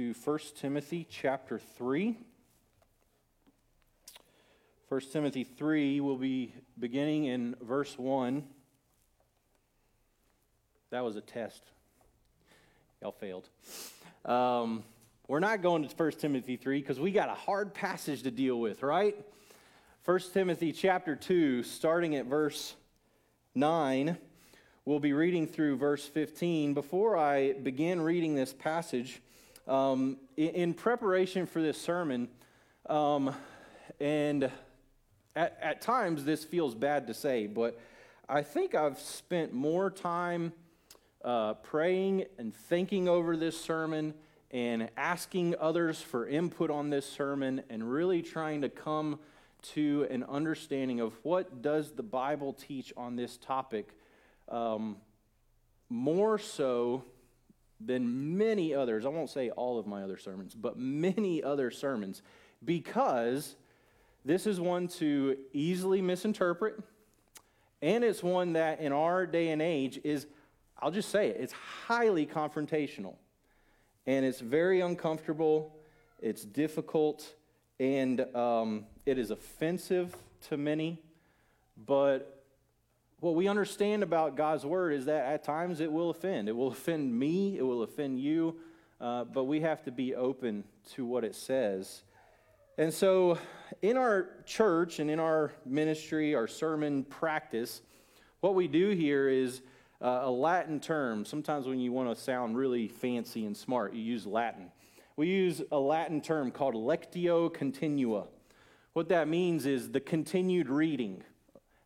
to 1 Timothy chapter 3. 1 Timothy 3 will be beginning in verse 1. That was a test. Y'all failed. Um, we're not going to 1 Timothy 3 because we got a hard passage to deal with, right? 1 Timothy chapter 2, starting at verse 9. We'll be reading through verse 15. Before I begin reading this passage, um, in, preparation for this sermon, um, and at, at times this feels bad to say, but I think I've spent more time uh, praying and thinking over this sermon and asking others for input on this sermon and really trying to come to an understanding of what does the bible teach on this topic um, more so than many others i won't say all of my other sermons but many other sermons because this is one to easily misinterpret and it's one that in our day and age is i'll just say it it's highly confrontational and it's very uncomfortable, it's difficult, and um, it is offensive to many. But what we understand about God's word is that at times it will offend. It will offend me, it will offend you, uh, but we have to be open to what it says. And so, in our church and in our ministry, our sermon practice, what we do here is uh, a Latin term. Sometimes when you want to sound really fancy and smart, you use Latin. We use a Latin term called lectio continua. What that means is the continued reading.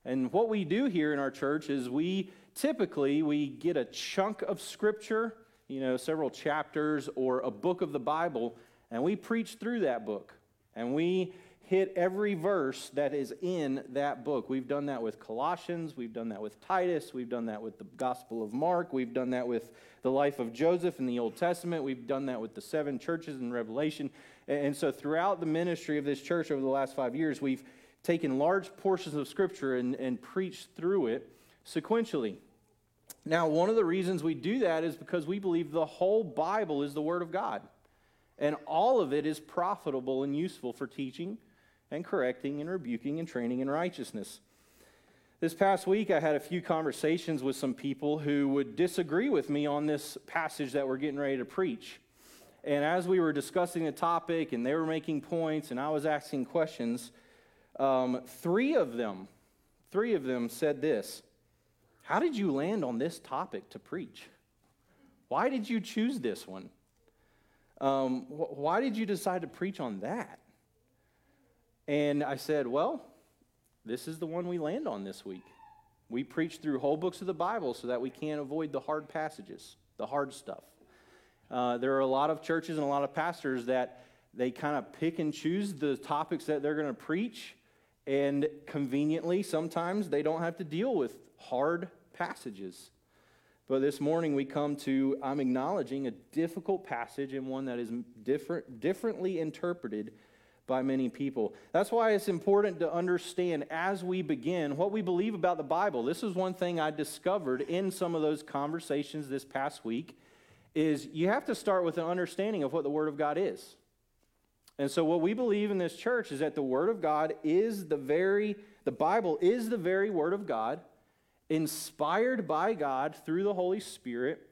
And what we do here in our church is we typically we get a chunk of scripture, you know, several chapters or a book of the Bible, and we preach through that book. And we hit every verse that is in that book. We've done that with Colossians, we've done that with Titus, we've done that with the Gospel of Mark, we've done that with the life of Joseph in the Old Testament, we've done that with the seven churches in Revelation. And so, throughout the ministry of this church over the last five years, we've taken large portions of Scripture and, and preached through it sequentially. Now, one of the reasons we do that is because we believe the whole Bible is the Word of God. And all of it is profitable and useful for teaching, and correcting and rebuking and training in righteousness. This past week, I had a few conversations with some people who would disagree with me on this passage that we're getting ready to preach. And as we were discussing the topic and they were making points and I was asking questions, um, three of them, three of them said this How did you land on this topic to preach? Why did you choose this one? Um, wh- why did you decide to preach on that? And I said, Well, this is the one we land on this week. We preach through whole books of the Bible so that we can't avoid the hard passages, the hard stuff. Uh, there are a lot of churches and a lot of pastors that they kind of pick and choose the topics that they're going to preach, and conveniently, sometimes they don't have to deal with hard passages. But this morning we come to, I'm acknowledging a difficult passage and one that is different, differently interpreted by many people. That's why it's important to understand as we begin what we believe about the Bible. This is one thing I discovered in some of those conversations this past week is you have to start with an understanding of what the word of God is. And so what we believe in this church is that the word of God is the very the Bible is the very word of God inspired by God through the Holy Spirit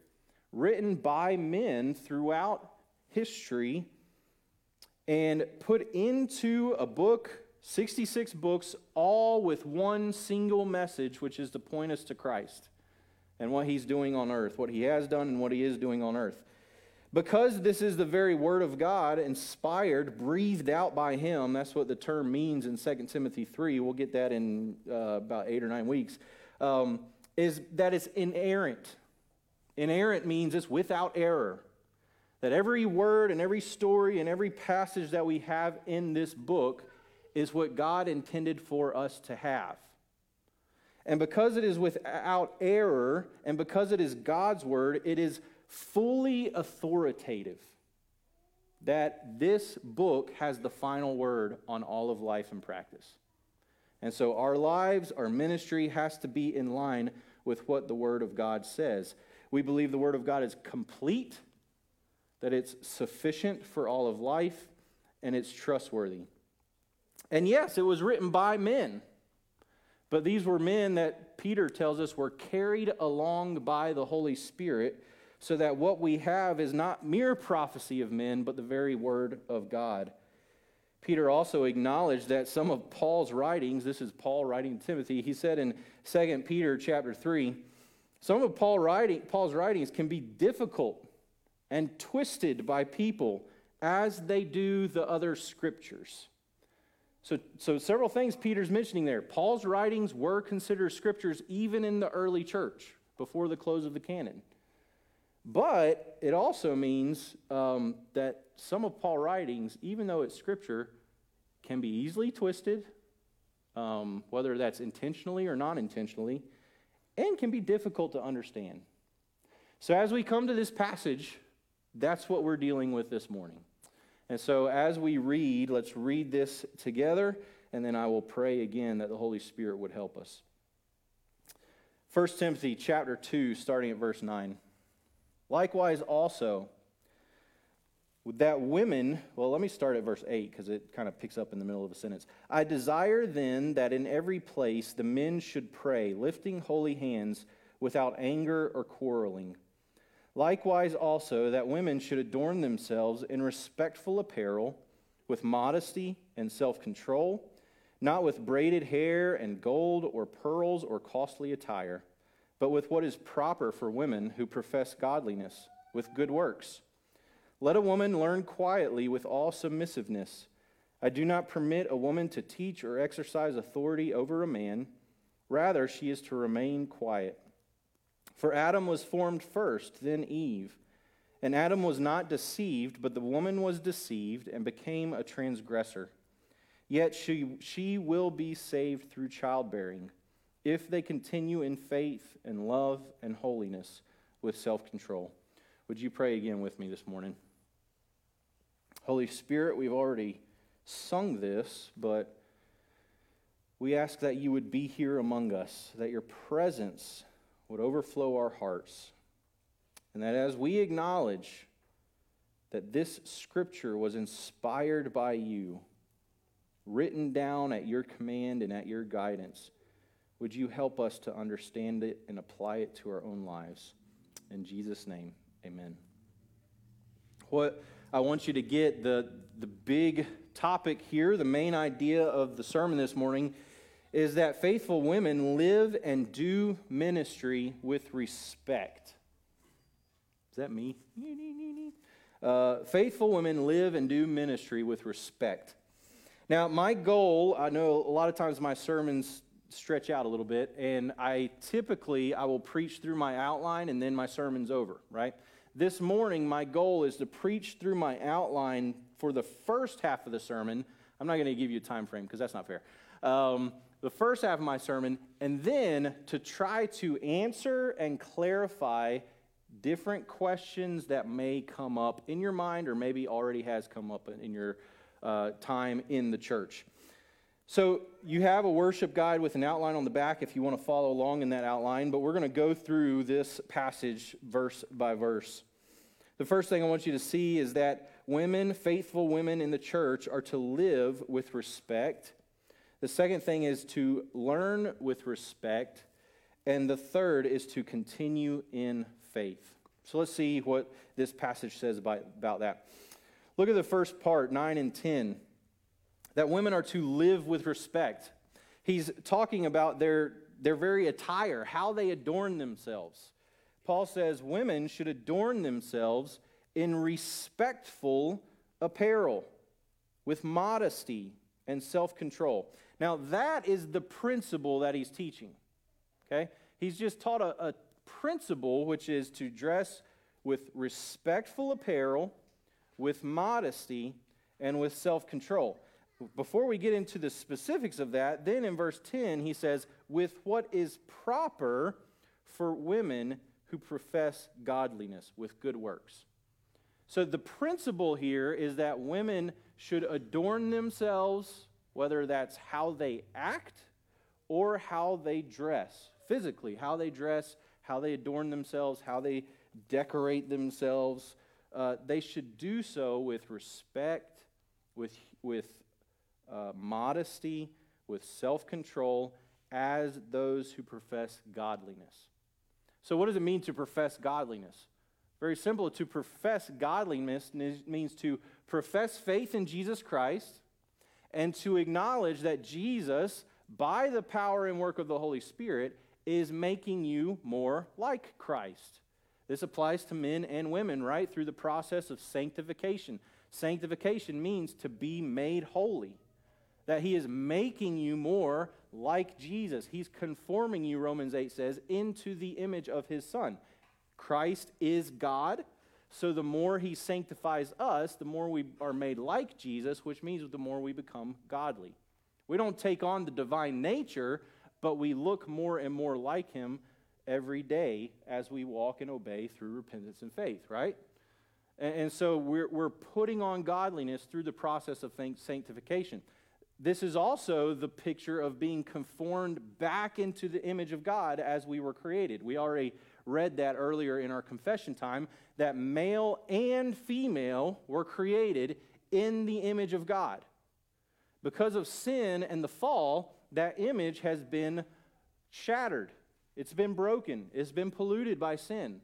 written by men throughout history and put into a book, 66 books, all with one single message, which is to point us to Christ and what he's doing on earth, what he has done and what he is doing on earth. Because this is the very word of God, inspired, breathed out by him, that's what the term means in 2 Timothy 3. We'll get that in uh, about eight or nine weeks. Um, is that it's inerrant. Inerrant means it's without error that every word and every story and every passage that we have in this book is what God intended for us to have. And because it is without error, and because it is God's word, it is fully authoritative. That this book has the final word on all of life and practice. And so our lives, our ministry has to be in line with what the Word of God says. We believe the Word of God is complete that it's sufficient for all of life, and it's trustworthy. And yes, it was written by men, but these were men that Peter tells us were carried along by the Holy Spirit, so that what we have is not mere prophecy of men, but the very word of God. Peter also acknowledged that some of Paul's writings, this is Paul writing to Timothy, he said in 2 Peter chapter 3, some of Paul writing, Paul's writings can be difficult and twisted by people as they do the other scriptures. So, so several things Peter's mentioning there. Paul's writings were considered scriptures even in the early church before the close of the canon. But it also means um, that some of Paul's writings, even though it's scripture, can be easily twisted, um, whether that's intentionally or non intentionally, and can be difficult to understand. So, as we come to this passage, that's what we're dealing with this morning. And so, as we read, let's read this together, and then I will pray again that the Holy Spirit would help us. 1 Timothy chapter 2, starting at verse 9. Likewise, also, that women, well, let me start at verse 8 because it kind of picks up in the middle of a sentence. I desire then that in every place the men should pray, lifting holy hands without anger or quarreling. Likewise, also, that women should adorn themselves in respectful apparel, with modesty and self control, not with braided hair and gold or pearls or costly attire but with what is proper for women who profess godliness, with good works. Let a woman learn quietly with all submissiveness. I do not permit a woman to teach or exercise authority over a man. Rather, she is to remain quiet. For Adam was formed first, then Eve. And Adam was not deceived, but the woman was deceived and became a transgressor. Yet she, she will be saved through childbearing if they continue in faith and love and holiness with self control. Would you pray again with me this morning? Holy Spirit, we've already sung this, but we ask that you would be here among us, that your presence would overflow our hearts, and that as we acknowledge that this scripture was inspired by you, written down at your command and at your guidance, would you help us to understand it and apply it to our own lives? In Jesus' name, amen. What I want you to get the, the big topic here, the main idea of the sermon this morning, is that faithful women live and do ministry with respect. Is that me? Uh, faithful women live and do ministry with respect. Now, my goal, I know a lot of times my sermons stretch out a little bit and i typically i will preach through my outline and then my sermon's over right? This morning my goal is to preach through my outline for the first half of the sermon. I'm not going to give you a time frame because that's not fair. Um, the first half of my sermon and then to try to answer and clarify different questions that may come up in your mind or maybe already has come up in your uh, time in the church so you have a worship guide with an outline on the back if you want to follow along in that outline, but we're going to go through this passage verse by verse. The first thing I want you to see is that women, faithful women in the church, are to live with respect. The second thing is to learn with respect. And the third is to continue in faith. So let's see what this passage says about, that. Look at the first part, 9 and 10 that women are to live with respect. He's talking about their, their very attire, how they adorn themselves. Paul says women should adorn themselves in respectful apparel, with modesty and self control. Now, that is the principle that he's teaching. Okay? He's just taught a, a principle, which is to dress with respectful apparel, with modesty, and with self control before we get into the specifics of that, then in verse 10, he says, with what is proper for women who profess godliness with good works. So the principle here is that women should adorn themselves, whether that's how they act or how they dress, physically, how they dress, how they adorn themselves, how they decorate themselves, uh, they should do so with respect, with, with uh, modesty, with self control, as those who profess godliness. So, what does it mean to profess godliness? Very simple. To profess godliness means to profess faith in Jesus Christ and to acknowledge that Jesus, by the power and work of the Holy Spirit, is making you more like Christ. This applies to men and women, right? Through the process of sanctification. Sanctification means to be made holy, that He is making you more like Jesus. He's conforming you, Romans 8 says, into the image of His Son. Christ is God. So the more he sanctifies us, the more we are made like Jesus, which means the more we become godly. We don't take on the divine nature, but we look more and more like him every day as we walk and obey through repentance and faith, right? And, so we're, we're putting on godliness through the process of sanctification. This is also the picture of being conformed back into the image of God as we were created. We already read that earlier in our confession time that male and female were created in the image of God. Because of sin and the fall, that image has been shattered. It's been broken. It's been polluted by sin.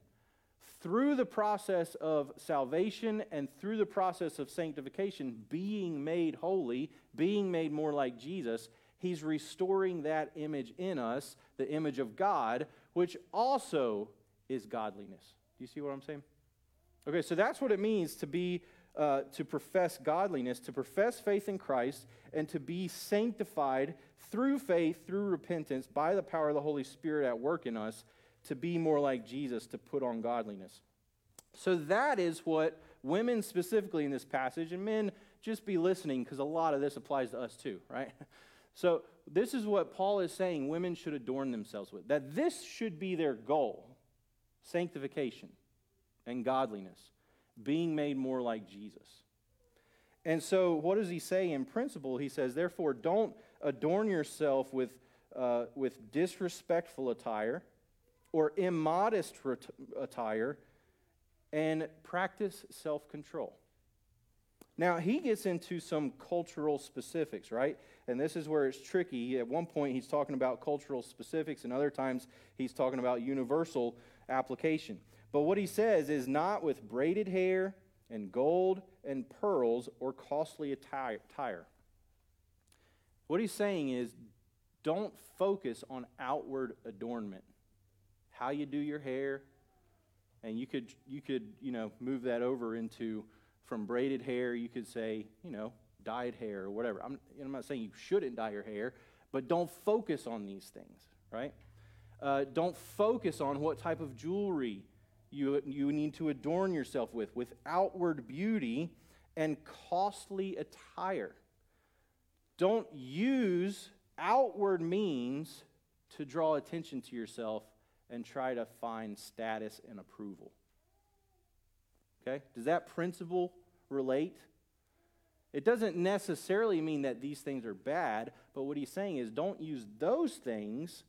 Through the process of salvation and through the process of sanctification, being made holy, being made more like Jesus, He's restoring that image in us, the image of God, which also is godliness. Do you see what I'm saying? Okay, so that's what it means to be uh, to profess godliness, to profess faith in Christ, and to be sanctified through faith, through repentance, by the power of the Holy Spirit at work in us, to be more like Jesus, to put on godliness. So that is what women specifically in this passage, and men just be listening because a lot of this applies to us too, right? So this is what Paul is saying women should adorn themselves with, that this should be their goal sanctification and godliness, being made more like Jesus. And so, what does he say in principle? He says, therefore, don't adorn yourself with, uh, with disrespectful attire or immodest attire, and practice self control. Now, he gets into some cultural specifics, right? And this is where it's tricky. At one point, he's talking about cultural specifics, and other times, he's talking about universal application. But what he says is not with braided hair and gold and pearls or costly attire. What he's saying is don't focus on outward adornment. How you do your hair, and you could you could, you know, move that over into from braided hair, you could say, you know, dyed hair or whatever. I'm, I'm not saying you shouldn't dye your hair, but don't focus on these things, right? Uh, don't focus on what type of jewelry you, you need to adorn yourself with, with outward beauty and costly attire. Don't use outward means to draw attention to yourself and try to find status and approval. Okay? Does that principle relate? It doesn't necessarily mean that these things are bad, but what he's saying is don't use those things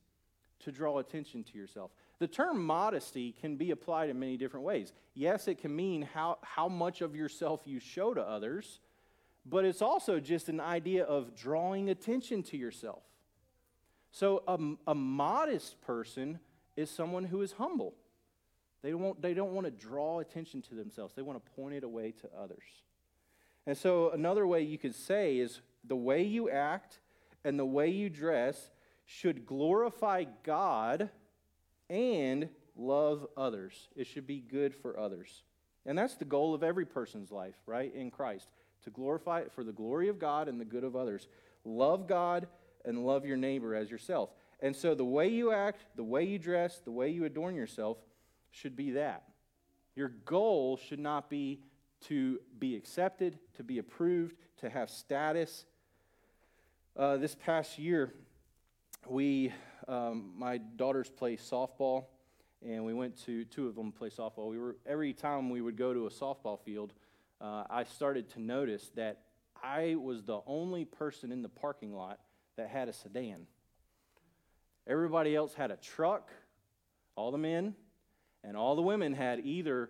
to draw attention to yourself. The term modesty can be applied in many different ways. Yes, it can mean how, how much of yourself you show to others, but it's also just an idea of drawing attention to yourself. So, a, a modest person is someone who is humble. They don't, they don't want to draw attention to themselves, they want to point it away to others. And so, another way you could say is the way you act and the way you dress should glorify God and love others. It should be good for others. And that's the goal of every person's life, right? In Christ. To glorify it for the glory of God and the good of others. Love God and love your neighbor as yourself. And so the way you act, the way you dress, the way you adorn yourself should be that. Your goal should not be to be accepted, to be approved, to have status. Uh, this past year, we, um, my daughters play softball, and we went to two of them play softball. We were every time we would go to a softball field, uh, I started to notice that I was the only person in the parking lot that had a sedan. Everybody else had a truck, all the men, and all the women had either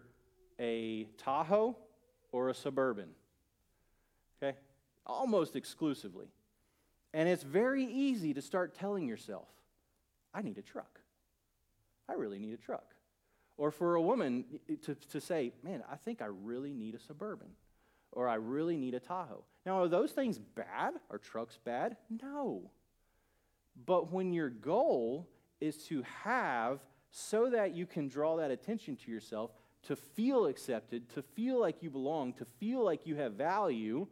a Tahoe or a Suburban. Okay? Almost exclusively. And it's very easy to start telling yourself, I need a truck. I really need a truck. Or for a woman to, to say, man, I think I really need a Suburban. Or I really need a Tahoe. Now, are those things bad? Are trucks bad? No. But when your goal is to have so that you can draw that attention to yourself, to feel accepted, to feel like you belong, to feel like you have value,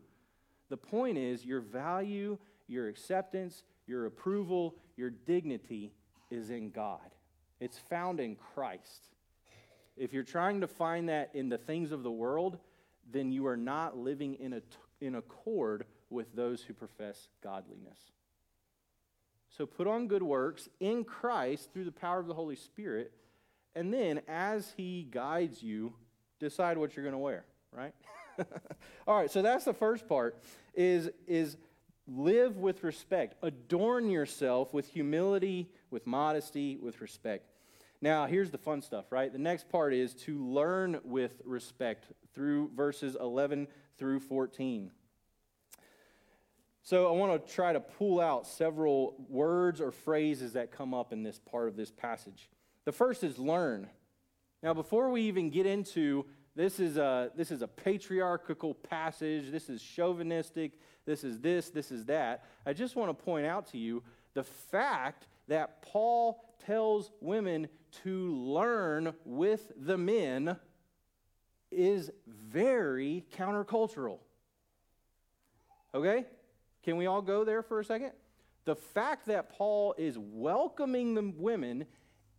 the point is your value, your acceptance, your approval, your dignity is in God. It's found in Christ. If you're trying to find that in the things of the world, then you are not living in, a, in accord with those who profess godliness. So put on good works in Christ through the power of the Holy Spirit, and then as He guides you, decide what you're going to wear, right? All right, so that's the first part is, is live with respect. Adorn yourself with humility, with modesty, with respect. Now, here's the fun stuff, right? The next part is to learn with respect through verses 11 through 14. So, I want to try to pull out several words or phrases that come up in this part of this passage. The first is learn. Now, before we even get into this is a, this is a patriarchal passage, this is chauvinistic, this is this, this is that, I just want to point out to you the fact that Paul tells women to learn with the men is very countercultural. Okay? Can we all go there for a second? The fact that Paul is welcoming the women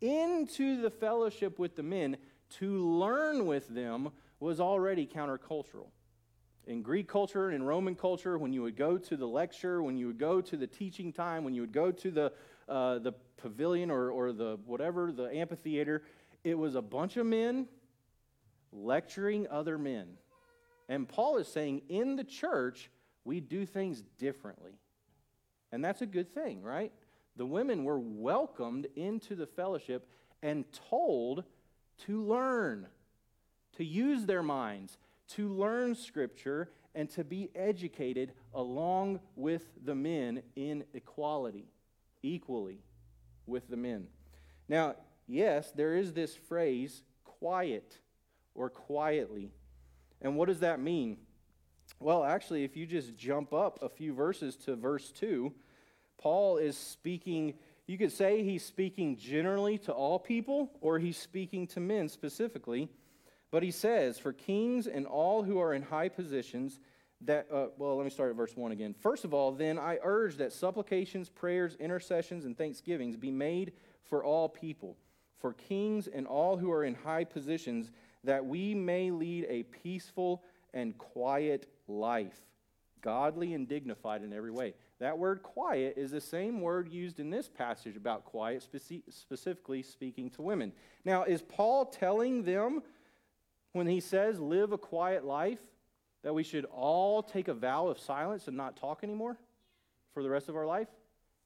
into the fellowship with the men to learn with them was already countercultural. In Greek culture and in Roman culture, when you would go to the lecture, when you would go to the teaching time, when you would go to the, uh, the pavilion or, or the whatever, the amphitheater, it was a bunch of men lecturing other men. And Paul is saying in the church, we do things differently. And that's a good thing, right? The women were welcomed into the fellowship and told to learn, to use their minds, to learn Scripture, and to be educated along with the men in equality, equally with the men. Now, yes, there is this phrase, quiet or quietly. And what does that mean? Well, actually, if you just jump up a few verses to verse 2, Paul is speaking, you could say he's speaking generally to all people, or he's speaking to men specifically. But he says, For kings and all who are in high positions, that, uh, well, let me start at verse 1 again. First of all, then I urge that supplications, prayers, intercessions, and thanksgivings be made for all people, for kings and all who are in high positions, that we may lead a peaceful and quiet life, godly and dignified in every way. That word quiet is the same word used in this passage about quiet, speci- specifically speaking to women. Now, is Paul telling them when he says live a quiet life that we should all take a vow of silence and not talk anymore for the rest of our life?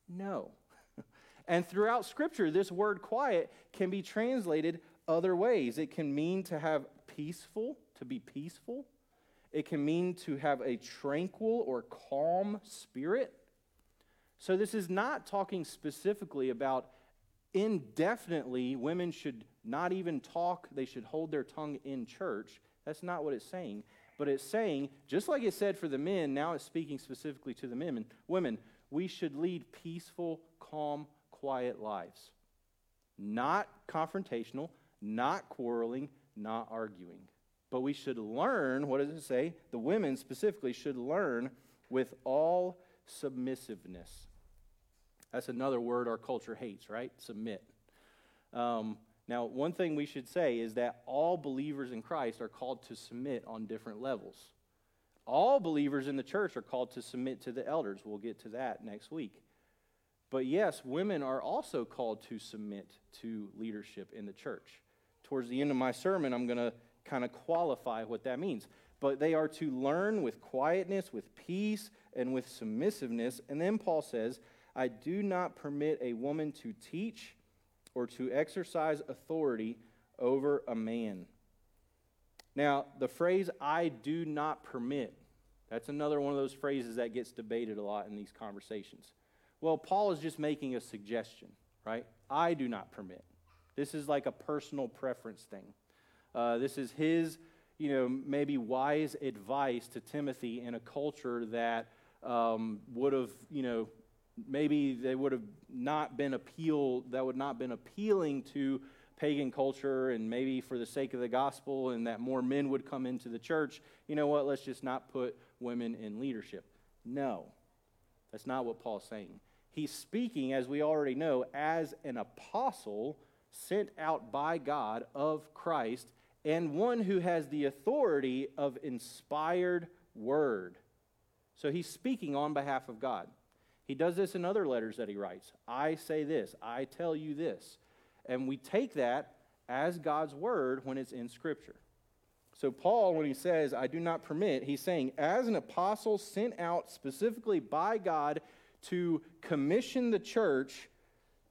No. and throughout Scripture, this word quiet can be translated other ways. It can mean to have peaceful, to be peaceful. It can mean to have a tranquil or calm spirit. So, this is not talking specifically about indefinitely women should not even talk, they should hold their tongue in church. That's not what it's saying. But it's saying, just like it said for the men, now it's speaking specifically to the women, women, we should lead peaceful, calm, quiet lives. Not confrontational, not quarreling, not arguing. But we should learn, what does it say? The women specifically should learn with all submissiveness. That's another word our culture hates, right? Submit. Um, now, one thing we should say is that all believers in Christ are called to submit on different levels. All believers in the church are called to submit to the elders. We'll get to that next week. But yes, women are also called to submit to leadership in the church. Towards the end of my sermon, I'm going to kind of qualify what that means. But they are to learn with quietness, with peace, and with submissiveness. And then Paul says, I do not permit a woman to teach or to exercise authority over a man. Now, the phrase, I do not permit, that's another one of those phrases that gets debated a lot in these conversations. Well, Paul is just making a suggestion, right? I do not permit. This is like a personal preference thing. Uh, this is his, you know, maybe wise advice to Timothy in a culture that um, would have, you know, maybe they would have not been appeal that would not been appealing to pagan culture and maybe for the sake of the gospel and that more men would come into the church. You know what? Let's just not put women in leadership. No. That's not what paul's saying. He's speaking as we already know as an apostle sent out by god of christ and one who has the authority of inspired word so he's speaking on behalf of god he does this in other letters that he writes. I say this, I tell you this. And we take that as God's word when it's in Scripture. So, Paul, when he says, I do not permit, he's saying, as an apostle sent out specifically by God to commission the church,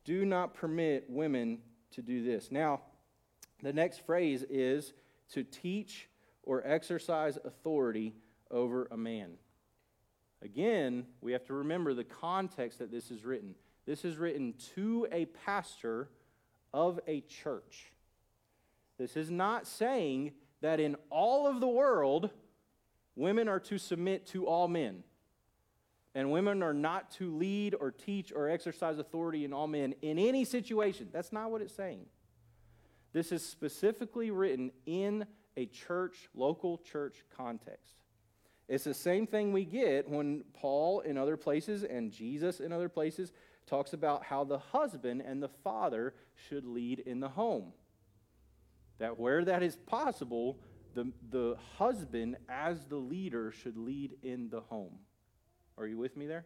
do not permit women to do this. Now, the next phrase is to teach or exercise authority over a man. Again, we have to remember the context that this is written. This is written to a pastor of a church. This is not saying that in all of the world, women are to submit to all men. And women are not to lead or teach or exercise authority in all men in any situation. That's not what it's saying. This is specifically written in a church, local church context. It's the same thing we get when Paul in other places and Jesus in other places talks about how the husband and the father should lead in the home. That where that is possible, the, the husband as the leader should lead in the home. Are you with me there?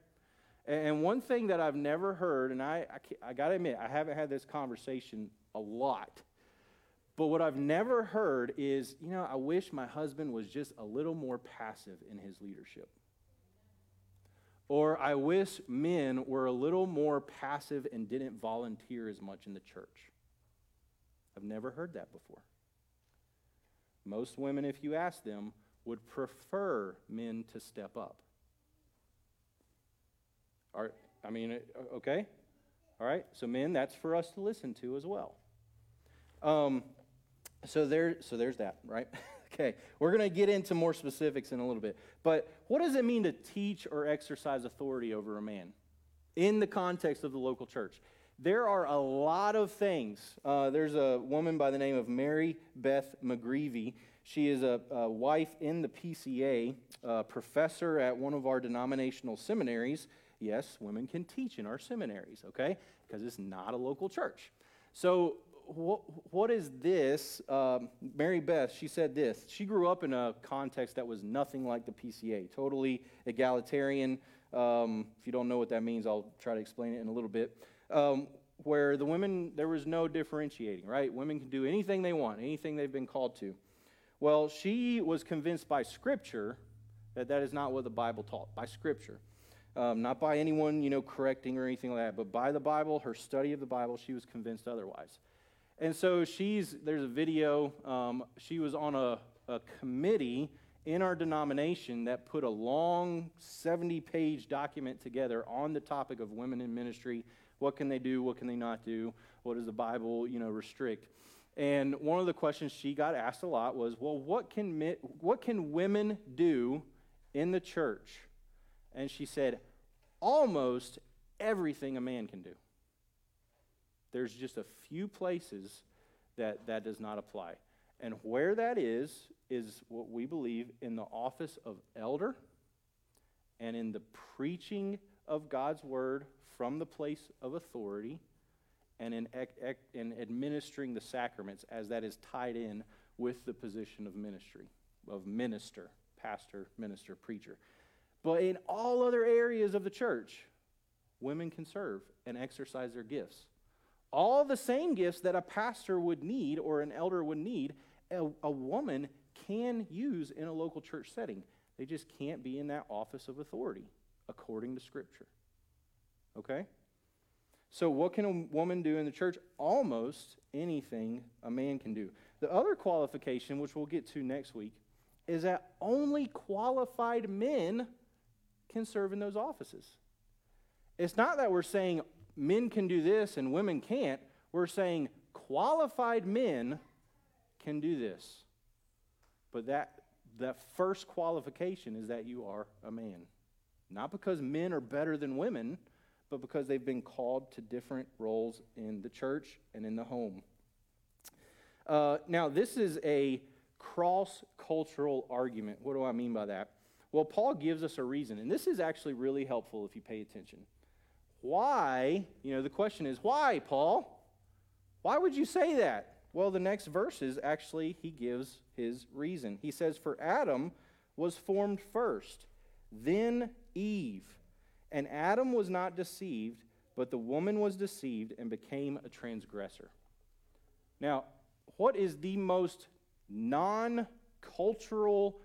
And one thing that I've never heard, and I, I, I got to admit, I haven't had this conversation a lot but what I've never heard is, you know, I wish my husband was just a little more passive in his leadership. Or I wish men were a little more passive and didn't volunteer as much in the church. I've never heard that before. Most women, if you ask them, would prefer men to step up. Are, I mean, uh, okay? All right? So, men, that's for us to listen to as well. Um, so there, so there's that, right? okay, we're going to get into more specifics in a little bit. But what does it mean to teach or exercise authority over a man in the context of the local church? There are a lot of things. Uh, there's a woman by the name of Mary Beth McGreevy. She is a, a wife in the PCA, professor at one of our denominational seminaries. Yes, women can teach in our seminaries, okay? Because it's not a local church. So what, what is this? Um, Mary Beth, she said this. She grew up in a context that was nothing like the PCA, totally egalitarian. Um, if you don't know what that means, I'll try to explain it in a little bit. Um, where the women, there was no differentiating, right? Women can do anything they want, anything they've been called to. Well, she was convinced by Scripture that that is not what the Bible taught, by Scripture. Um, not by anyone, you know, correcting or anything like that, but by the Bible, her study of the Bible, she was convinced otherwise. And so she's, there's a video, um, she was on a, a committee in our denomination that put a long 70 page document together on the topic of women in ministry. What can they do? What can they not do? What does the Bible, you know, restrict? And one of the questions she got asked a lot was, well, what can, what can women do in the church? And she said, almost everything a man can do. There's just a few places that that does not apply. And where that is, is what we believe in the office of elder and in the preaching of God's word from the place of authority and in, in administering the sacraments as that is tied in with the position of ministry, of minister, pastor, minister, preacher. But in all other areas of the church, women can serve and exercise their gifts all the same gifts that a pastor would need or an elder would need, a, a, woman can use in a local church setting. They just can't be in that office of authority according to Scripture. Okay? So, what can a woman do in the church? Almost anything a man can do. The other qualification, which we'll get to next week, is that only qualified men can serve in those offices. It's not that we're saying men can do this and women can't. We're saying qualified men can do this. But that, that first qualification is that you are a man. Not because men are better than women, but because they've been called to different roles in the church and in the home. Uh, now, this is a cross cultural argument. What do I mean by that? Well, Paul gives us a reason, and this is actually really helpful if you pay attention. Why, you know, the question is, why, Paul? Why would you say that? Well, the next verses actually, he gives his reason. He says, For Adam was formed first, then Eve. And Adam was not deceived, but the woman was deceived and became a transgressor. Now, what is the most non cultural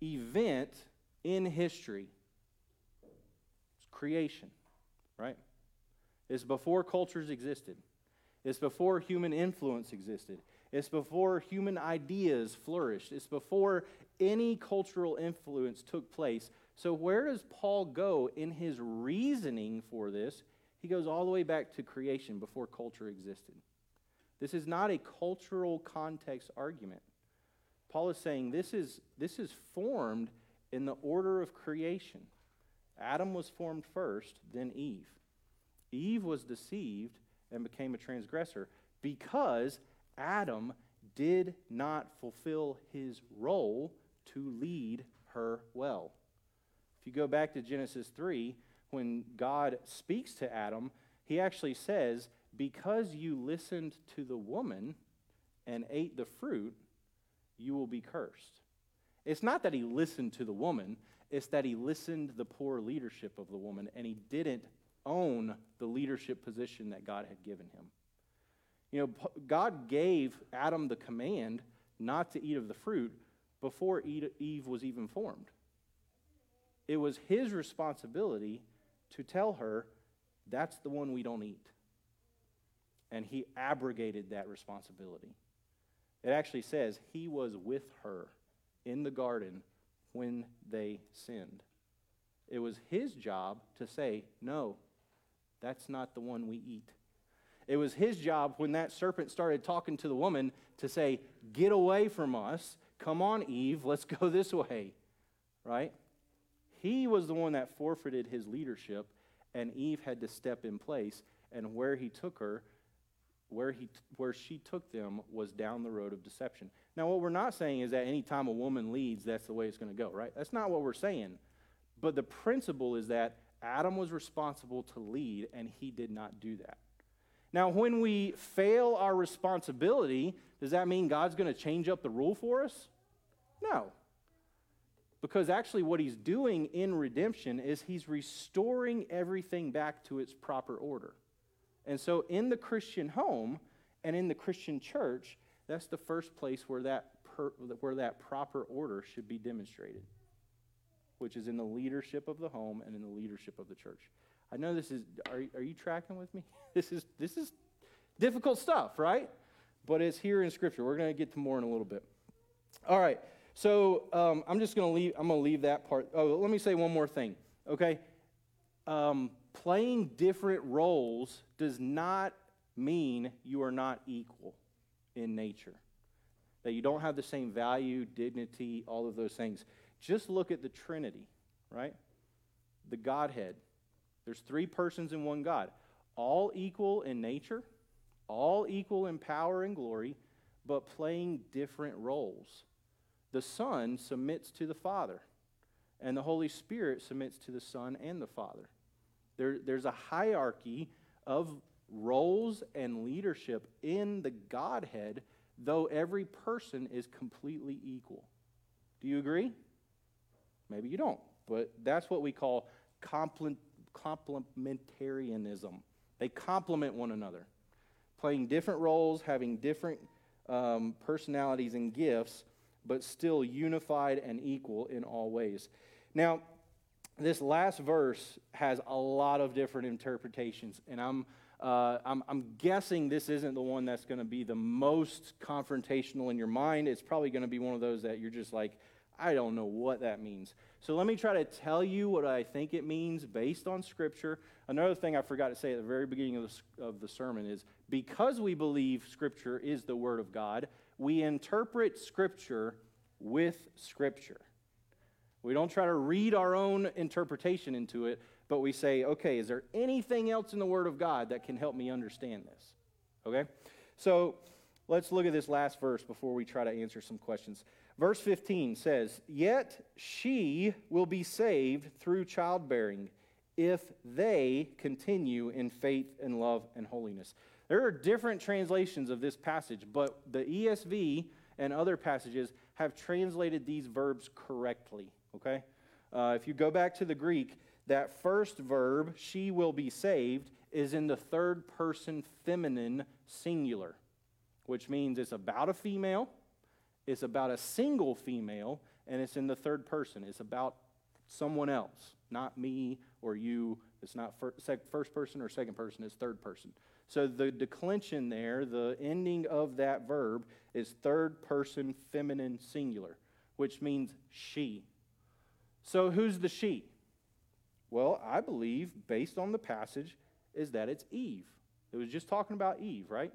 event in history? It's creation, right? It's before cultures existed. It's before human influence existed. It's before human ideas flourished. It's before any cultural influence took place. So, where does Paul go in his reasoning for this? He goes all the way back to creation before culture existed. This is not a cultural context argument. Paul is saying this is, this is formed in the order of creation. Adam was formed first, then Eve. Eve was deceived and became a transgressor because Adam did not fulfill his role to lead her well. If you go back to Genesis 3, when God speaks to Adam, he actually says, Because you listened to the woman and ate the fruit, you will be cursed. It's not that he listened to the woman, it's that he listened to the poor leadership of the woman and he didn't own the leadership position that God had given him. You know, God gave Adam the command not to eat of the fruit before Eve was even formed. It was his responsibility to tell her, that's the one we don't eat. And he abrogated that responsibility. It actually says he was with her in the garden when they sinned. It was his job to say, no, that's not the one we eat. It was his job when that serpent started talking to the woman to say, Get away from us. Come on, Eve, let's go this way. Right? He was the one that forfeited his leadership, and Eve had to step in place. And where he took her, where, he, where she took them, was down the road of deception. Now, what we're not saying is that anytime a woman leads, that's the way it's going to go, right? That's not what we're saying. But the principle is that Adam was responsible to lead, and he did not do that. Now, when we fail our responsibility, does that mean God's going to change up the rule for us? No. Because actually, what he's doing in redemption is he's restoring everything back to its proper order. And so, in the Christian home and in the Christian church, that's the first place where that, per, where that proper order should be demonstrated which is in the leadership of the home and in the leadership of the church. I know this is, are, are you tracking with me? This is, this is difficult stuff, right? But it's here in Scripture. We're going to get to more in a little bit. All right. So um, I'm just going to leave, I'm going to leave that part. Oh, let me say one more thing, okay? Um, playing different roles does not mean you are not equal in nature, that you don't have the same value, dignity, all of those things. Just look at the Trinity, right? The Godhead. There's three persons in one God, all equal in nature, all equal in power and glory, but playing different roles. The Son submits to the Father, and the Holy Spirit submits to the Son and the Father. There, there's a hierarchy of roles and leadership in the Godhead, though every person is completely equal. Do you agree? Maybe you don't, but that's what we call complementarianism. They complement one another, playing different roles, having different um, personalities and gifts, but still unified and equal in all ways. Now, this last verse has a lot of different interpretations, and I'm Uh, I'm, I'm guessing this isn't the one that's going to be the most confrontational in your mind. It's probably going to be one of those that you're just like, I don't know what that means. So let me try to tell you what I think it means based on Scripture. Another thing I forgot to say at the very beginning of the, of the sermon is because we believe Scripture is the Word of God, we interpret Scripture with Scripture. We don't try to read our own interpretation into it, but we say, okay, is there anything else in the Word of God that can help me understand this? Okay? So let's look at this last verse before we try to answer some questions. Verse 15 says, Yet she will be saved through childbearing if they continue in faith and love and holiness. There are different translations of this passage, but the ESV and other passages have translated these verbs correctly. Okay? Uh, if you go back to the Greek, that first verb, she will be saved, is in the third person feminine singular, which means it's about a female it's about a single female, and it's in the third person. It's about someone else, not me or you. It's not first person or second person, it's third person. So the declension there, the ending of that verb, is third person feminine singular, which means she. So who's the she? Well, I believe, based on the passage, is that it's Eve. It was just talking about Eve, right?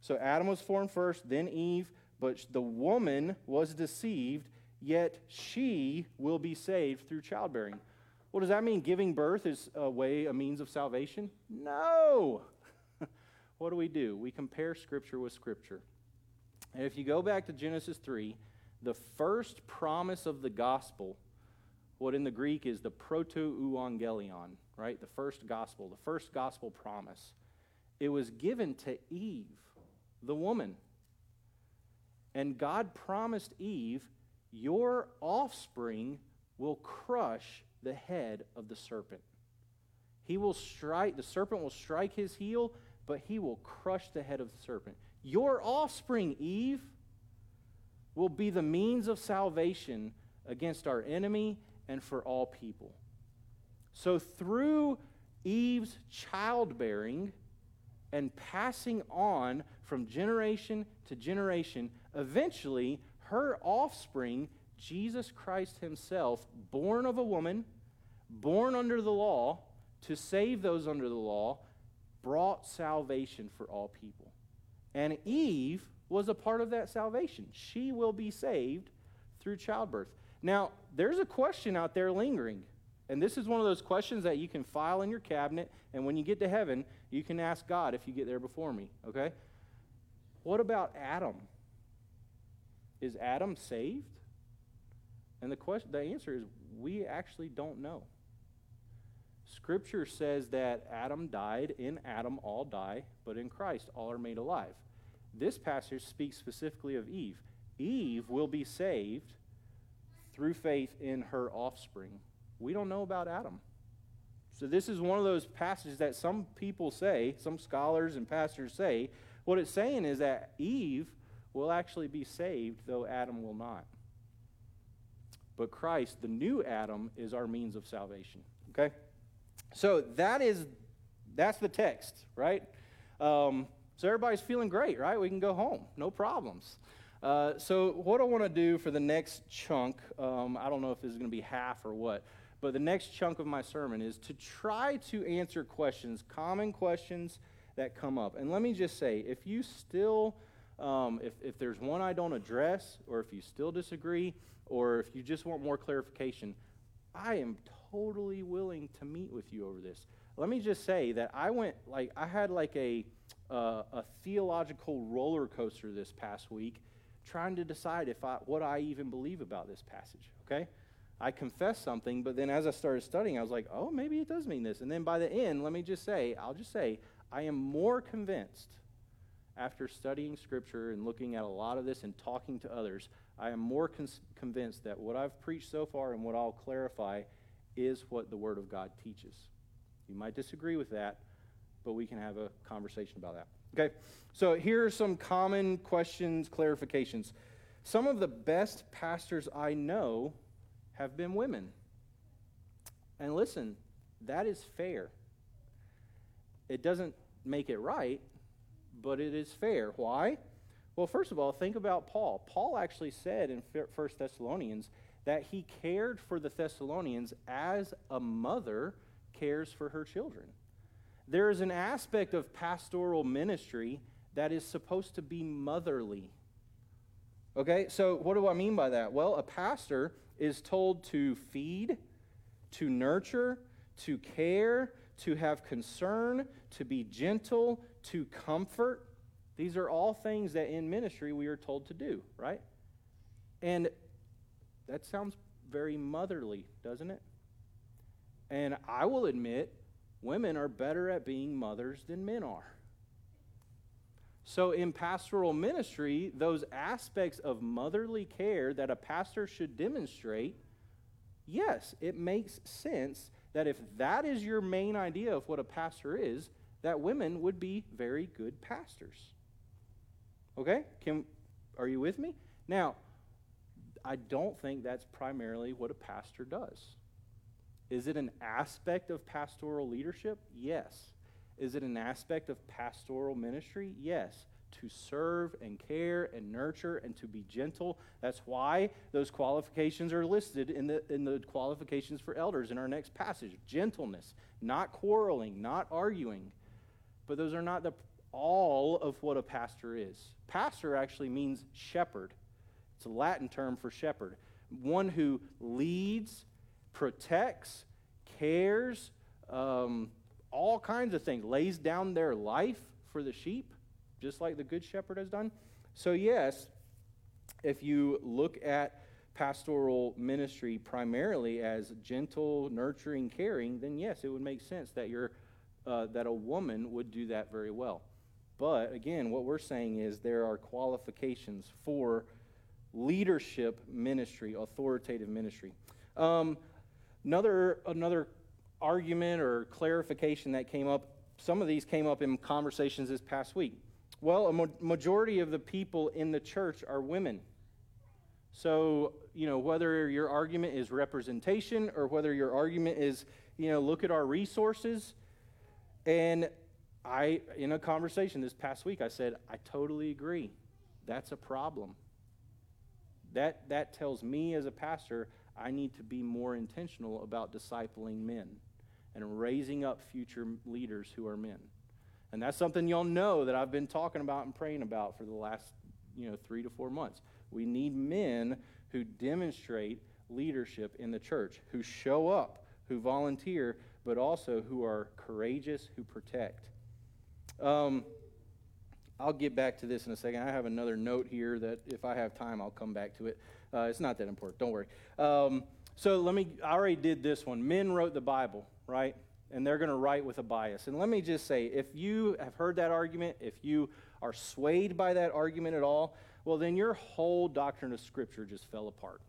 So Adam was formed first, then Eve. But the woman was deceived, yet she will be saved through childbearing. Well, does that mean giving birth is a way, a means of salvation? No. what do we do? We compare Scripture with Scripture. And if you go back to Genesis 3, the first promise of the gospel, what in the Greek is the proto-euangelion, right? The first gospel, the first gospel promise. It was given to Eve, the woman. And God promised Eve, Your offspring will crush the head of the serpent. He will strike, the serpent will strike his heel, but he will crush the head of the serpent. Your offspring, Eve, will be the means of salvation against our enemy and for all people. So, through Eve's childbearing and passing on from generation to generation, eventually her offspring, Jesus Christ himself, born of a woman, born under the law, to save those under the law, brought salvation for all people. And Eve was a part of that salvation. She will be saved through childbirth. Now, there's a question out there lingering. And this is one of those questions that you can file in your cabinet, and when you get to heaven, you can ask God if you get there before me, okay? What about Adam? Is Adam saved? And the question the answer is we actually don't know. Scripture says that Adam died, in Adam all die, but in Christ all are made alive. This passage speaks specifically of Eve. Eve will be saved through faith in her offspring. We don't know about Adam. So, this is one of those passages that some people say, some scholars and pastors say, what it's saying is that Eve will actually be saved, though Adam will not. But Christ, the new Adam, is our means of salvation. Okay? So that is that's the text, right? Um, so everybody's feeling great, right? We can go home, no problems. Uh, so what I want to do for the next chunk, um, I don't know if this is going to be half or what, but the next chunk of my sermon is to try to answer questions, common questions that come up. And let me just say, if you still um, if, if there's one I don't address, or if you still disagree, or if you just want more clarification, I am totally willing to meet with you over this. Let me just say that I went, like, I had like a, uh, a theological roller coaster this past week trying to decide if I, what I even believe about this passage, okay? I confess something, but then as I started studying, I was like, oh, maybe it does mean this. And then by the end, let me just say, I'll just say, I am more convinced after studying Scripture and looking at a lot of this and talking to others, I am more con- convinced that what I've preached so far and what I'll clarify is what the Word of God teaches. You might disagree with that, but we can have a conversation about that. Okay, so here are some common questions, clarifications. Some of the best pastors I know have been women. And listen, that is fair. It doesn't make it right, but it is fair. Why? Well, first of all, think about Paul. Paul actually said in 1 Thessalonians that he cared for the Thessalonians as a mother cares for her children. There is an aspect of pastoral ministry that is supposed to be motherly. Okay, so what do I mean by that? Well, a pastor is told to feed, to nurture, to care, to have concern, to be gentle, to comfort. These are all things that in ministry we are told to do, right? And that sounds very motherly, doesn't it? And I will admit, women are better at being mothers than men are. So, in pastoral ministry, those aspects of motherly care that a pastor should demonstrate, yes, it makes sense that if that is your main idea of what a pastor is, that women would be very good pastors. Okay? Can, are you with me? Now, I don't think that's primarily what a pastor does. Is it an aspect of pastoral leadership? Yes. Is it an aspect of pastoral ministry? Yes. To serve and care and nurture and to be gentle. That's why those qualifications are listed in the, in the qualifications for elders in our next passage gentleness, not quarreling, not arguing. But those are not the, all of what a pastor is. Pastor actually means shepherd, it's a Latin term for shepherd, one who leads, protects, cares, um, all kinds of things, lays down their life for the sheep, just like the Good Shepherd has done. So, yes, if you look at pastoral ministry primarily as gentle, nurturing, caring, then yes, it would make sense that you're, uh, that a woman would do that very well. But again, what we're saying is there are qualifications for leadership ministry, authoritative ministry. Um, another another argument or clarification that came up, some of these came up in conversations this past week. Well, a majority of the people in the church are women. So, you know, whether your argument is representation or whether your argument is, you know, look at our resources. And I, in a conversation this past week, I said, I totally agree. That's a problem. That, that tells me as a pastor, I need to be more intentional about discipling men and raising up future leaders who are men. And that's something y'all know that I've been talking about and praying about for the last, you know, 3 to 4 months. We need men who demonstrate leadership in the church, who show up, who volunteer, but also who are courageous, who protect. Um, I'll get back to this in a second. I have another note here that if I have time, I'll come back to it. Uh, it's not that important. Don't worry. Um, so let me, I already did this one. Men wrote the Bible right? And they're going to write with a bias. And let me just say if you have heard that argument, if you are swayed by that argument at all, well, then your whole doctrine of Scripture just fell apart.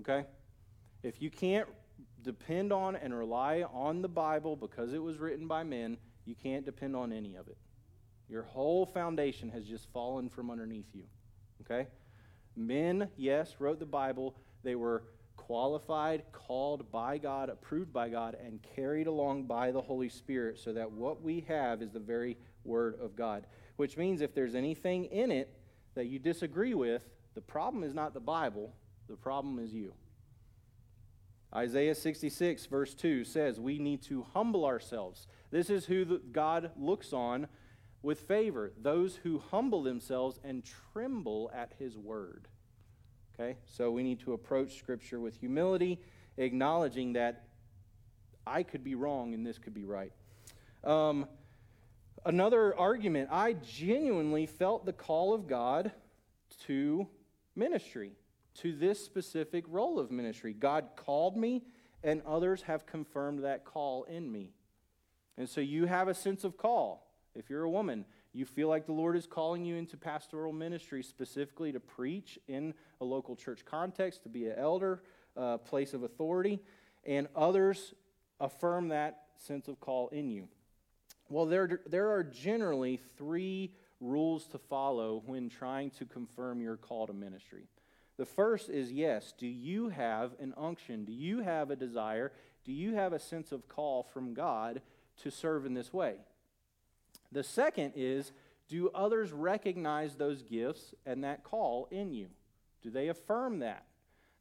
Okay? If you can't depend on and rely on the Bible because it was written by men, you can't depend on any of it. Your whole foundation has just fallen from underneath you. Okay? Men, yes, wrote the Bible. They were qualified, called by God, approved by God, and carried along by the Holy Spirit, so that what we have is the very Word of God. Which means if there's anything in it that you disagree with, the problem is not the Bible, the problem is you. Isaiah 66, verse 2 says, We need to humble ourselves. This is who God looks on with favor those who humble themselves and tremble at his word. Okay? So we need to approach Scripture with humility, acknowledging that I could be wrong and this could be right. Um, another argument I genuinely felt the call of God to ministry, to this specific role of ministry. God called me, and others have confirmed that call in me. And so you have a sense of call. If you're a woman, you feel like the Lord is calling you into pastoral ministry specifically to preach in a local church context, to be an elder, uh, place of authority, and others affirm that sense of call in you. Well, there, there are generally three rules to follow when trying to confirm your call to ministry. The first is yes, do you have an unction? Do you have a desire? Do you have a sense of call from God to serve in this way? The second is do others recognize those gifts and that call in you? Do they affirm that?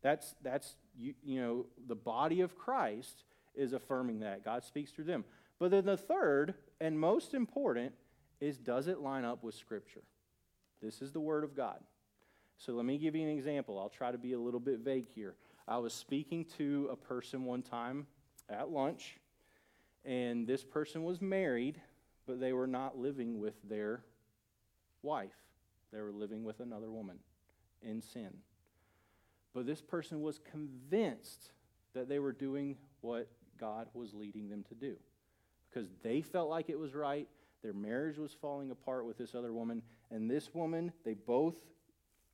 That's, that's you, you know, the body of Christ is affirming that. God speaks through them. But then the third and most important is does it line up with Scripture? This is the Word of God. So let me give you an example. I'll try to be a little bit vague here. I was speaking to a person one time at lunch, and this person was married, but they were not living with their wife. They were living with another woman in sin. But this person was convinced that they were doing what God was leading them to do because they felt like it was right. Their marriage was falling apart with this other woman. And this woman, they both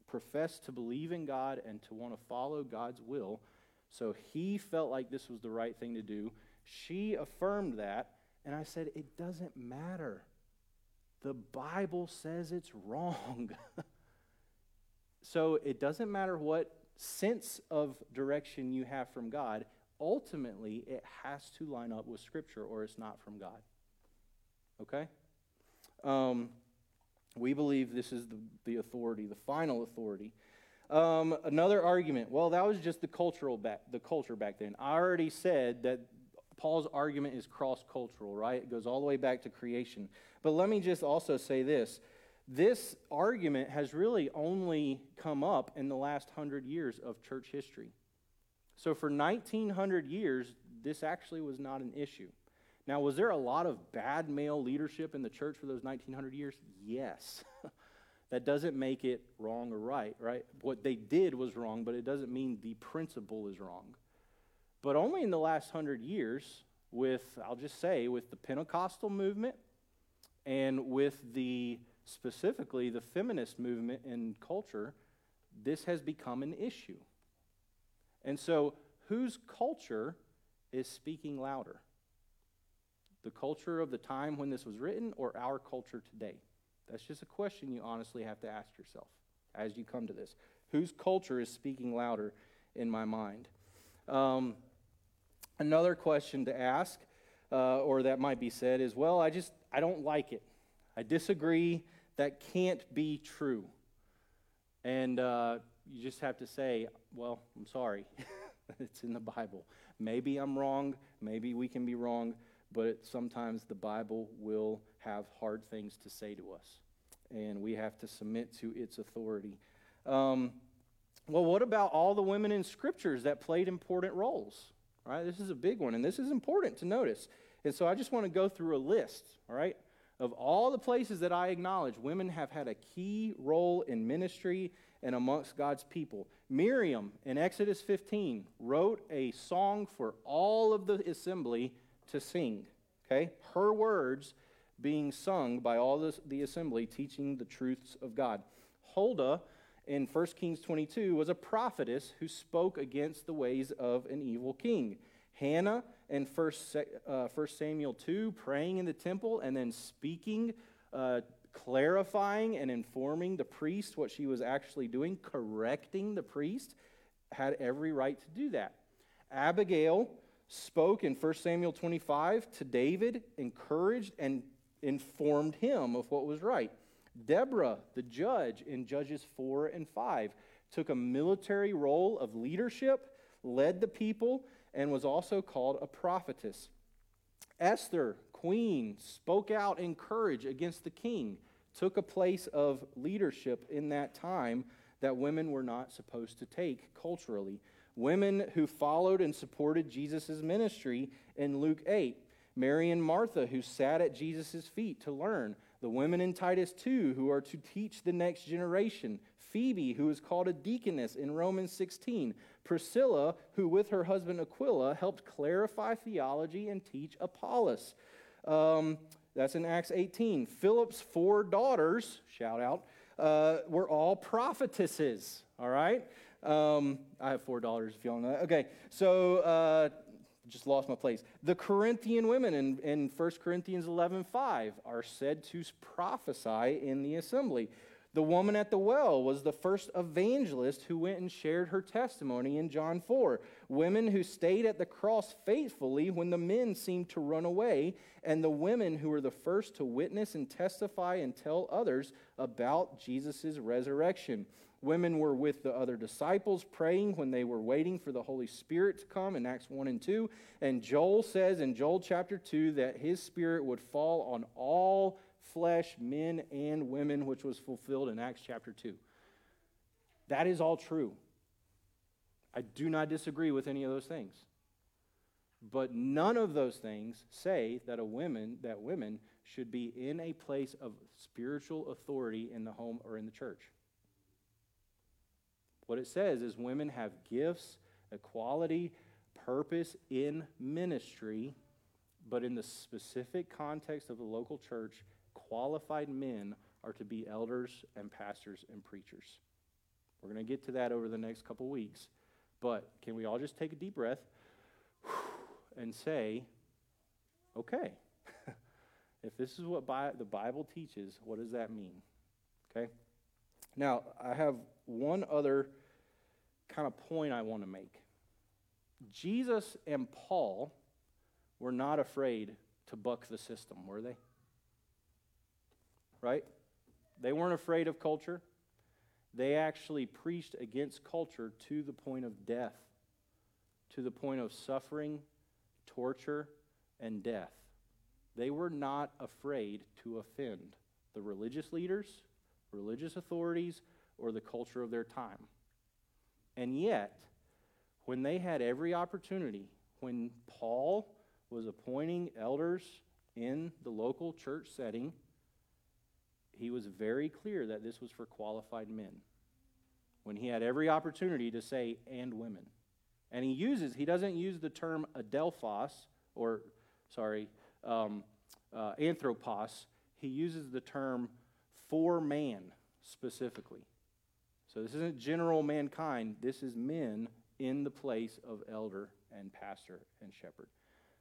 professed to believe in God and to want to follow God's will. So he felt like this was the right thing to do. She affirmed that. And I said, It doesn't matter. The Bible says it's wrong. so it doesn't matter what sense of direction you have from God. Ultimately, it has to line up with Scripture or it's not from God. Okay? Um, we believe this is the, the authority, the final authority. Um, another argument. Well, that was just the cultural back, the culture back then. I already said that Paul's argument is cross cultural, right? It goes all the way back to creation. But let me just also say this this argument has really only come up in the last hundred years of church history. So for 1900 years, this actually was not an issue. Now, was there a lot of bad male leadership in the church for those 1900 years? Yes. that doesn't make it wrong or right, right? What they did was wrong, but it doesn't mean the principle is wrong. But only in the last hundred years, with, I'll just say, with the Pentecostal movement and with the, specifically, the feminist movement in culture, this has become an issue. And so, whose culture is speaking louder? The culture of the time when this was written or our culture today? That's just a question you honestly have to ask yourself as you come to this. Whose culture is speaking louder in my mind? Um, another question to ask, uh, or that might be said, is well, I just, I don't like it. I disagree. That can't be true. And uh, you just have to say, well, I'm sorry. it's in the Bible. Maybe I'm wrong. Maybe we can be wrong but sometimes the Bible will have hard things to say to us, and we have to submit to its authority. Um, well, what about all the women in scriptures that played important roles? Right, this is a big one, and this is important to notice. And so I just want to go through a list, all right, of all the places that I acknowledge women have had a key role in ministry and amongst God's people. Miriam in Exodus 15 wrote a song for all of the assembly to sing. Okay? Her words being sung by all the, the assembly, teaching the truths of God. Huldah in 1 Kings 22 was a prophetess who spoke against the ways of an evil king. Hannah in 1, uh, 1 Samuel 2, praying in the temple and then speaking, uh, clarifying and informing the priest what she was actually doing, correcting the priest, had every right to do that. Abigail spoke in 1 Samuel 25 to David, encouraged and informed him of what was right. Deborah, the judge in Judges 4 and 5, took a military role of leadership, led the people, and was also called a prophetess. Esther, queen, spoke out in courage against the king, took a place of leadership in that time that women were not supposed to take culturally women who followed and supported Jesus' ministry in Luke 8. Mary and Martha, who sat at Jesus' feet to learn. The women in Titus 2, who are to teach the next generation. Phoebe, who is called a deaconess in Romans 16. Priscilla, who with her husband Aquila helped clarify theology and teach Apollos. Um, that's in Acts 18. Philip's four daughters, shout out, uh, were all prophetesses, all right? Um, I have four daughters if to know that. Okay, so uh, just lost my place. The Corinthian women in, in 1 Corinthians 11 5 are said to prophesy in the assembly. The woman at the well was the first evangelist who went and shared her testimony in John 4. women who stayed at the cross faithfully when the men seemed to run away, and the women who were the first to witness and testify and tell others about Jesus' resurrection. Women were with the other disciples praying when they were waiting for the Holy Spirit to come in Acts 1 and 2. And Joel says in Joel chapter 2 that his spirit would fall on all flesh, men and women, which was fulfilled in Acts chapter 2. That is all true. I do not disagree with any of those things. But none of those things say that a woman that women should be in a place of spiritual authority in the home or in the church. What it says is women have gifts, equality, purpose in ministry, but in the specific context of the local church, qualified men are to be elders and pastors and preachers. We're going to get to that over the next couple weeks. But can we all just take a deep breath and say, okay, if this is what Bi- the Bible teaches, what does that mean? Okay? Now, I have one other kind of point I want to make. Jesus and Paul were not afraid to buck the system, were they? Right? They weren't afraid of culture. They actually preached against culture to the point of death, to the point of suffering, torture, and death. They were not afraid to offend the religious leaders, religious authorities, or the culture of their time. And yet, when they had every opportunity, when Paul was appointing elders in the local church setting, he was very clear that this was for qualified men. When he had every opportunity to say, and women. And he uses, he doesn't use the term adelphos, or, sorry, um, uh, anthropos. He uses the term for man specifically. So this isn't general mankind, this is men in the place of elder and pastor and shepherd.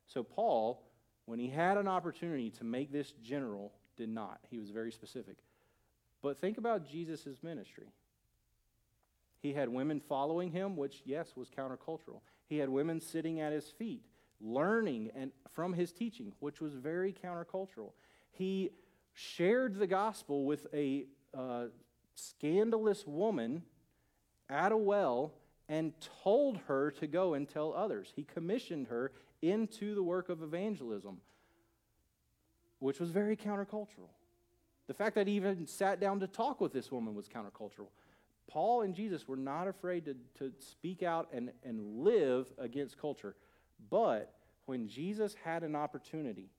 So Paul, when he had an opportunity to make this general, did not. He was very specific. But think about Jesus' ministry. He had women following him, which, yes, was countercultural. He had women sitting at his feet, learning and from his teaching, which was very countercultural. He shared the gospel with a uh, scandalous woman at a well and told her to go and tell others. He commissioned her into the work of evangelism, which was very countercultural. The fact that he even sat down to talk with this woman was countercultural. Paul and Jesus were not afraid to, to speak out and, and live against culture. But when Jesus had an opportunity,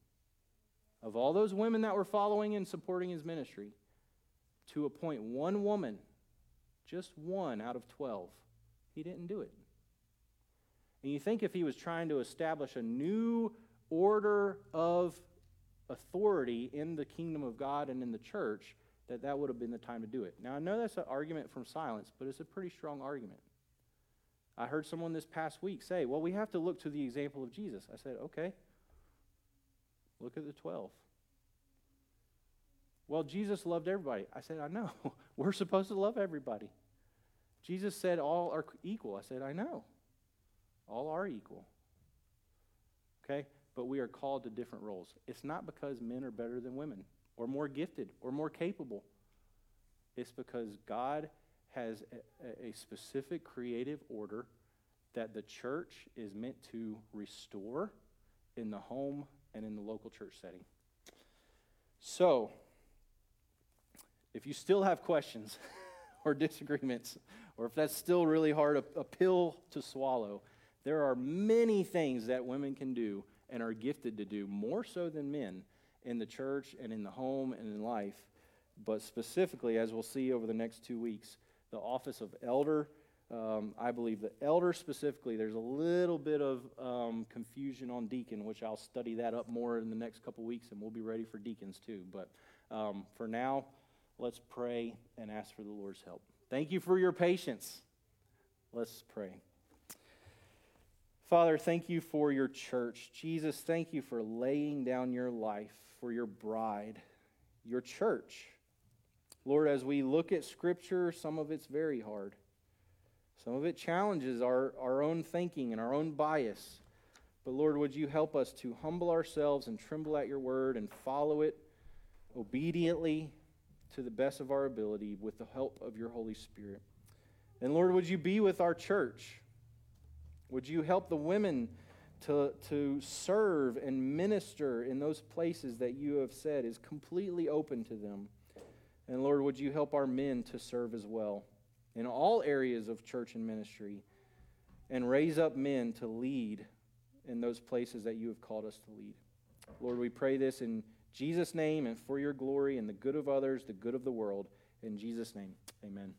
of all those women that were following and supporting his ministry, to appoint one woman, just one out of 12. He didn't do it. And you think if he was trying to establish a new order of authority in the kingdom of God and in the church, that that would have been the time to do it. Now, I know that's an argument from silence, but it's a pretty strong argument. I heard someone this past week say, well, we have to look to the example of Jesus. I said, okay, look at the 12. Well, Jesus loved everybody. I said, I know. We're supposed to love everybody. Jesus said all are equal. I said, I know. All are equal. Okay? But we are called to different roles. It's not because men are better than women or more gifted or more capable. It's because God has a, a specific creative order that the church is meant to restore in the home and in the local church setting. So, if you still have questions or disagreements, or if that's still really hard, a, a pill to swallow, there are many things that women can do and are gifted to do, more so than men, in the church and in the home and in life. But specifically, as we'll see over the next two weeks, the office of elder. Um, I believe the elder specifically, there's a little bit of um, confusion on deacon, which I'll study that up more in the next couple weeks, and we'll be ready for deacons too. But um, for now, Let's pray and ask for the Lord's help. Thank you for your patience. Let's pray. Father, thank you for your church. Jesus, thank you for laying down your life for your bride, your church. Lord, as we look at Scripture, some of it's very hard. Some of it challenges our, our own thinking and our own bias. But Lord, would you help us to humble ourselves and tremble at your word and follow it obediently to the best of our ability with the help of your Holy Spirit. And Lord, would you be with our church? Would you help the women to, to serve and minister in those places that you have said is completely open to them? And Lord, would you help our men to serve as well in all areas of church and ministry and raise up men to lead in those places that you have called us to lead? Lord, we pray this in Jesus' name and for your glory and the good of others, the good of the world. In Jesus' name, amen.